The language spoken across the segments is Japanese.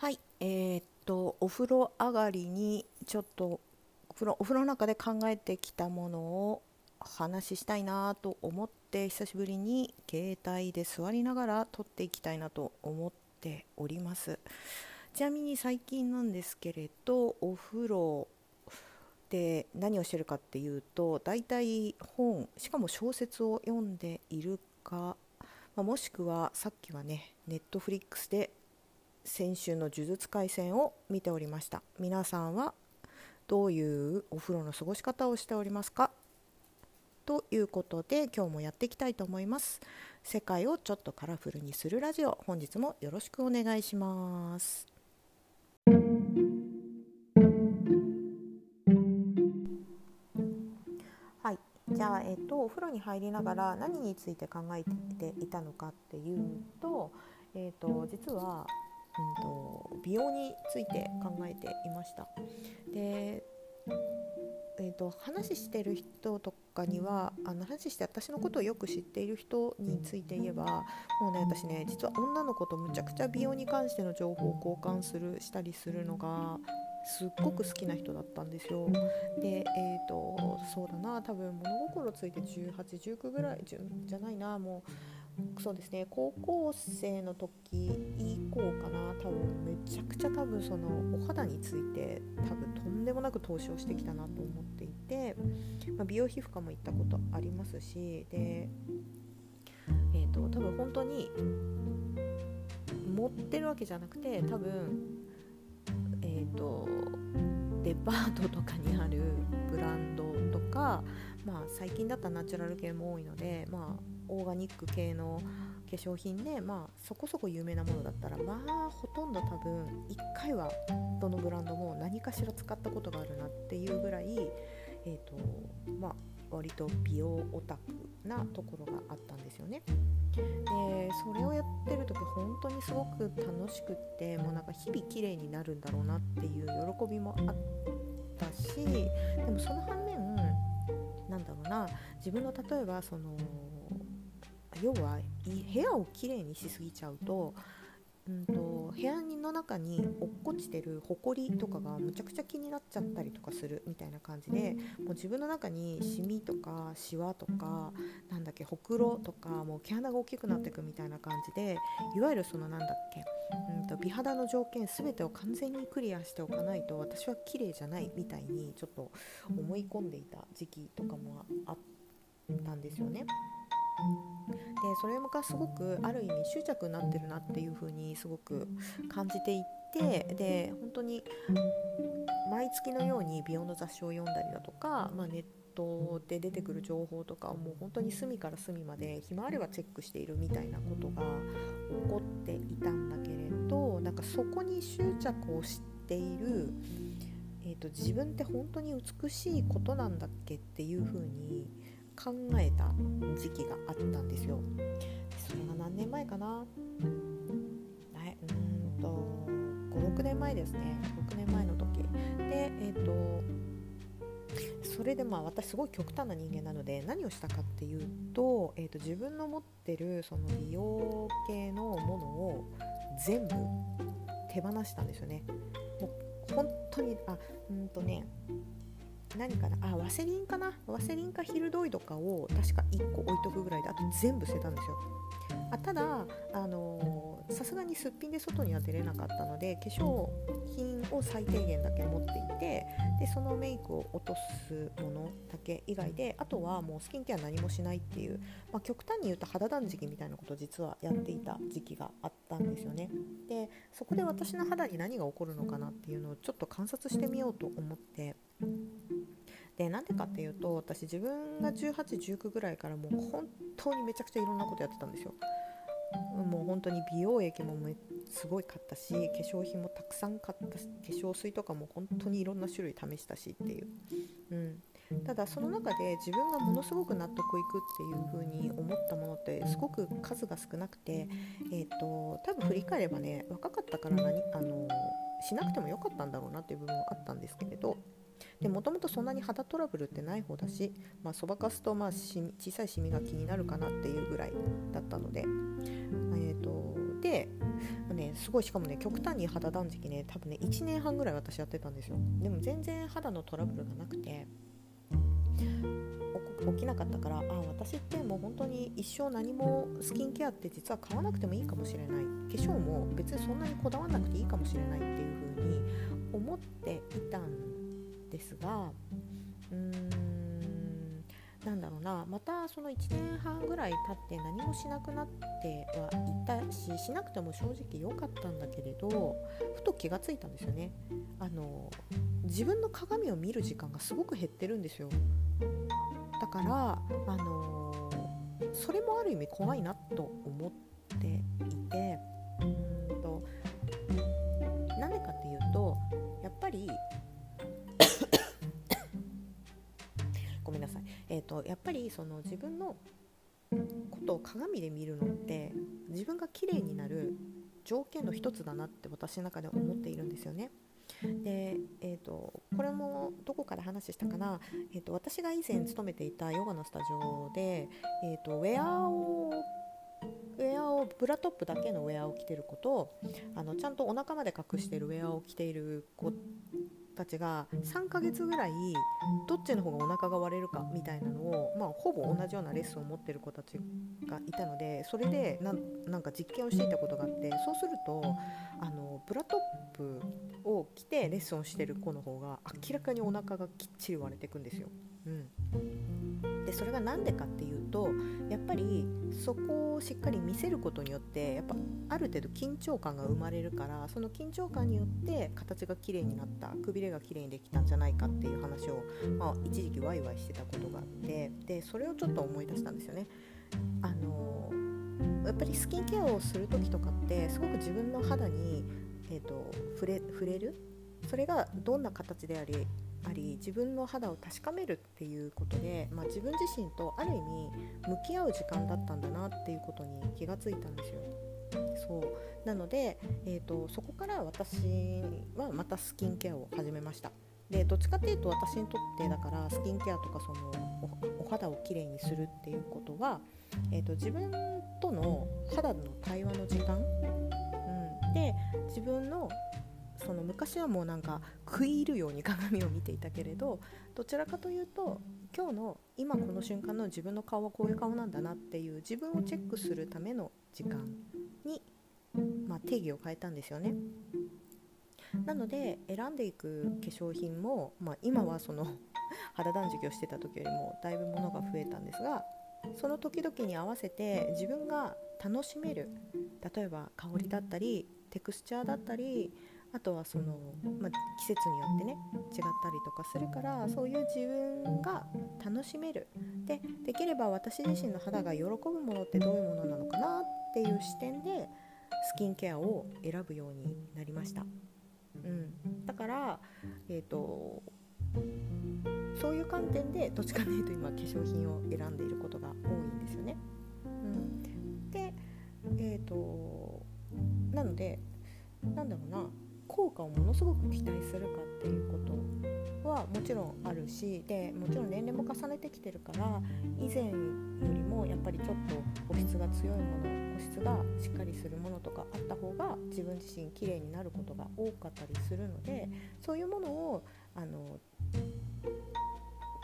はい、えーっとお風呂上がりにちょっとお風呂お風呂の中で考えてきたものを話したいなと思って久しぶりに携帯で座りながら撮っていきたいなと思っております。ちなみに最近なんですけれどお風呂で何をしてるかっていうと大体本しかも小説を読んでいるか、まあもしくはさっきはねネットフリックスで先週の呪術廻戦を見ておりました。皆さんはどういうお風呂の過ごし方をしておりますか？ということで今日もやっていきたいと思います。世界をちょっとカラフルにするラジオ本日もよろしくお願いします。はい。じゃあ、えっと、お風呂に入りながら何について考えていたのかっていうと,、えっと実はうんと、美容について考えていましたで、えーと、話してる人とかにはあの話して私のことをよく知っている人について言えばもうね私ね実は女の子とむちゃくちゃ美容に関しての情報を交換するしたりするのがすっごく好きな人だったんですよ。で、えーと、そうだな多分物心ついて1819ぐらいじゃないなもうそうですね。高校生の時以降かな。多分めちゃくちゃ多分そのお肌について多分とんでもなく投資をしてきたなと思っていて、まあ、美容皮膚科も行ったことありますしで、えーと、多分本当に持ってるわけじゃなくて多分えーと、デパートとかにあるブランドとか、まあ、最近だったらナチュラル系も多いので、まあ、オーガニック系の化粧品で、まあ、そこそこ有名なものだったらまあほとんど多分1回はどのブランドも何かしら使ったことがあるなっていうぐらい、えーとまあ、割と美容オタクなところがあったんですよね。でそれをやってる時本当にすごく楽しくってもうなんか日々綺麗になるんだろうなっていう喜びもあったしでもその反面なんだろうな自分の例えばその要は部屋をきれいにしすぎちゃうとうんと、部屋の中に落っこちてるほこりとかがむちゃくちゃ気になっちゃったりとかするみたいな感じでもう自分の中にシミとかシワとかなんだっけほくろとかもう毛穴が大きくなっていくみたいな感じでいわゆるそのなんだっけうんと美肌の条件全てを完全にクリアしておかないと私は綺麗じゃないみたいにちょっと思い込んでいた時期とかもあったんですよね。でそれがすごくある意味執着になってるなっていう風にすごく感じていってで本当に毎月のように美容の雑誌を読んだりだとか、まあ、ネットで出てくる情報とかをもう本当に隅から隅まで暇あればチェックしているみたいなことが起こっていたんだけれどなんかそこに執着をしている、えーと、自分って本当に美しいことなんだっけっていう風に考えた時期があったんですよ。それが何年前かな？うんと56年前ですね。6年前の時。でえっ、ー、とそれでまあ私すごい極端な人間なので何をしたかっていうと,、えーと、自分の持ってるその美容系のものを全部手放したんですよね。もう本当にあうんとね何かな？あワセリンかな？ワセリンかヒルドイドかを確か1個置いとくぐらいであと全部捨てたんですよ。あたださすがにすっぴんで外には出れなかったので化粧品を最低限だけ持っていてでそのメイクを落とすものだけ以外であとはもうスキンケア何もしないっていう、まあ、極端に言うと肌断食みたいなことを実はやっていた時期があったんですよね。でそこで私の肌に何が起こるのかなっていうのをちょっと観察してみようと思って。でなんでかっていうと私自分が1819ぐらいからもう本当にめちゃくちゃいろんなことやってたんですよ。もう本当に美容液もすごい買ったし化粧品もたくさん買ったし化粧水とかも本当にいろんな種類試したしっていう、うん、ただその中で自分がものすごく納得いくっていう風に思ったものってすごく数が少なくて、えーと、多分振り返ればね若かったから何あのしなくてもよかったんだろうなっていう部分はあったんですけれどでもともとそんなに肌トラブルってない方だし、まあ、そばかすとまあし小さいシミが気になるかなっていうぐらいだったので、えーと、でね、すごいしかもね極端に肌断食ね多分ね1年半ぐらい私やってたんですよ。でも全然肌のトラブルがなくて起きなかったからあ私ってもう本当に一生何もスキンケアって実は買わなくてもいいかもしれない。化粧も別にそんなにこだわらなくていいかもしれないっていう風に思っていたんですがうーんなんだろうな。またその1年半ぐらい経って何もしなくなってはいたししなくても正直良かったんだけれどふと気がついたんですよね。あの自分の鏡を見る時間がすごく減ってるんですよ。だからあのそれもある意味怖いなと思っていてうんとなんでかっていうとやっぱりめんなさい、えーと、やっぱりその自分のことを鏡で見るのって自分が綺麗になる条件の一つだなって私の中で思っているんですよね。で、えーと、これもどこから話したかな、えーと、私が以前勤めていたヨガのスタジオで、えーと、ウェアをウェアをブラトップだけのウェアを着てる子とあのちゃんとお腹まで隠してるウェアを着ている子たちが3ヶ月ぐらいどっちの方がお腹が割れるかみたいなのを、まあ、ほぼ同じようなレッスンを持ってる子たちがいたのでそれでなんか実験をしていたことがあってそうするとあのブラトップを着てレッスンをしてる子の方が明らかにお腹がきっちり割れていくんですよ。うんでそれが何でかっていうとやっぱりそこをしっかり見せることによってやっぱある程度緊張感が生まれるからその緊張感によって形が綺麗になったくびれが綺麗にできたんじゃないかっていう話を、まあ、一時期ワイワイしてたことがあってでそれをちょっと思い出したんですよね。あのやっぱりスキンケアをする時とかってすごく自分の肌に、えーと、触れ触れる？それがどんな形でありあり自分の肌を確かめるっていうことで、まあ、自分自身とある意味向き合う時間だったんだなっていうことに気がついたんですよ。そうなので、えーと、そこから私はまたスキンケアを始めました。でどっちかっていうと私にとってだからスキンケアとかそのお肌をきれいにするっていうことは、えーと、自分との肌の対話の時間、うん、で自分のその昔はもうなんか食い入るように鏡を見ていたけれどどちらかというと今日の今この瞬間の自分の顔はこういう顔なんだなっていう自分をチェックするための時間に、まあ、定義を変えたんですよね。なので選んでいく化粧品も、まあ、今はその 肌断食をしてた時よりもだいぶ物が増えたんですがその時々に合わせて自分が楽しめる例えば香りだったりテクスチャーだったりあとはその、まあ、季節によってね違ったりとかするからそういう自分が楽しめる。でできれば私自身の肌が喜ぶものってどういうものなのかなっていう視点でスキンケアを選ぶようになりました、うん、だから、えーと、そういう観点でどっちかというと今化粧品を選んでいることが多いんですよね、うん、でえっ、ー、となのでなんだろうな効果をものすごく期待するかっていうことはもちろんあるしでもちろん年齢も重ねてきてるから以前よりもやっぱりちょっと保湿が強いもの保湿がしっかりするものとかあった方が自分自身綺麗になることが多かったりするのでそういうものをあの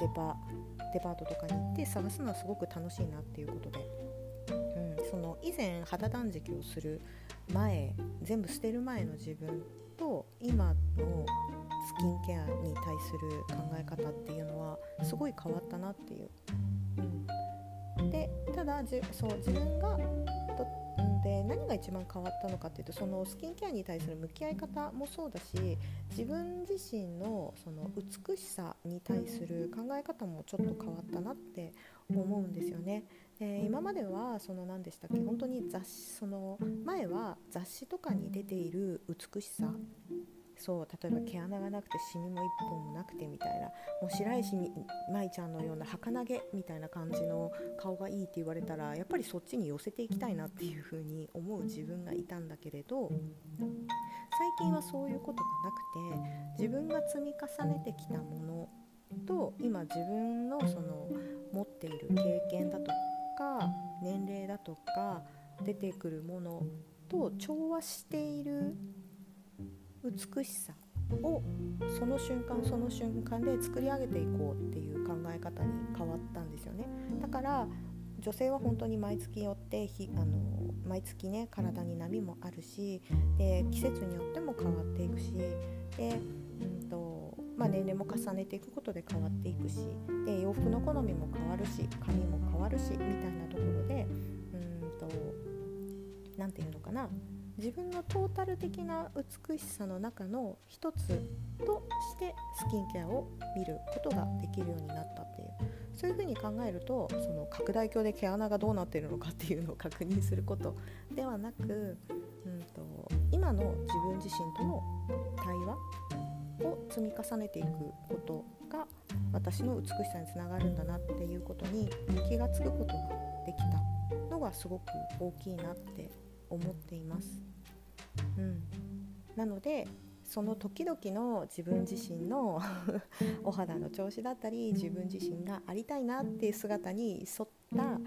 デパデパートとかに行って探すのはすごく楽しいなっていうことで、うん、その以前肌断食をする前全部捨てる前の自分と今のスキンケアに対する考え方っていうのはすごい変わったなっていう。でただじそう自分がで何が一番変わったのかっていうとそのスキンケアに対する向き合い方もそうだし自分自身のその美しさに対する考え方もちょっと変わったなって思うんですよね。で今まではその何でしたっけ本当に雑誌その前は雑誌とかに出ている美しさそう例えば毛穴がなくてシミも1本もなくてみたいなもう白石舞ちゃんのような儚げみたいな感じの顔がいいって言われたらやっぱりそっちに寄せていきたいなっていう風に思う自分がいたんだけれど最近はそういうことがなくて自分が積み重ねてきたものと今自分のその持っている経験だとか年齢だとか出てくるものと調和している美しさをその瞬間その瞬間で作り上げていこうっていう考え方に変わったんですよね。だから女性は本当に毎月よってひあの毎月ね体に波もあるしで季節によっても変わっていくしで、うんとまあ、年齢も重ねていくことで変わっていくしで洋服の好みも変わるし髪も変わるしみたいなところでうんと何て言うのかな。自分のトータル的な美しさの中の一つとしてスキンケアを見ることができるようになったっていうそういうふうに考えるとその拡大鏡で毛穴がどうなっているのかっていうのを確認することではなく、うんと、今の自分自身との対話を積み重ねていくことが私の美しさにつながるんだなっていうことに気が付くことができたのがすごく大きいなって思っています。うん、なのでその時々の自分自身の お肌の調子だったり自分自身がありたいなっていう姿に沿った、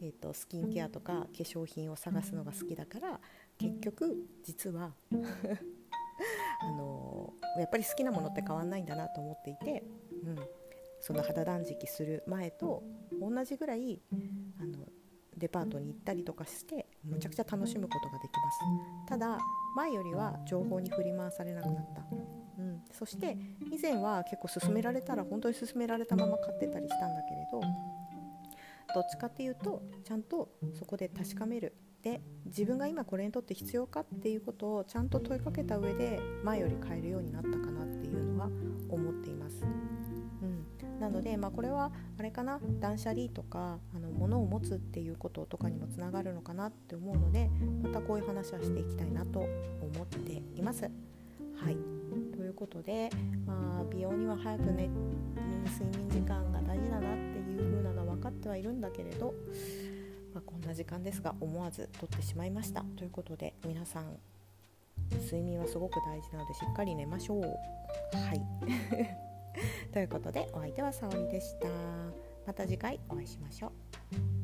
えーと、スキンケアとか化粧品を探すのが好きだから結局実は あの、やっぱり好きなものって変わんないんだなと思っていて、うん、その肌断食する前と同じぐらいあのデパートに行ったりとかしてむちゃくちゃ楽しむことができます。ただ前よりは情報に振り回されなくなった、うん、そして以前は結構勧められたら本当に勧められたまま買ってたりしたんだけれどどっちかっていうとちゃんとそこで確かめる。で自分が今これにとって必要かっていうことをちゃんと問いかけた上で前より買えるようになったかなっていうのは思っています。うん。なので、まあ、これはあれかな？断捨離とかあの物を持つっていうこととかにもつながるのかなって思うのでまたこういう話はしていきたいなと思っています。はい。ということで、まあ、美容には早くね睡眠時間が大事だなっていう風なのは分かってはいるんだけれど、まあ、こんな時間ですが思わず撮ってしまいました。ということで皆さん睡眠はすごく大事なのでしっかり寝ましょう。はい。ということでお相手は沙織でした。また次回お会いしましょう。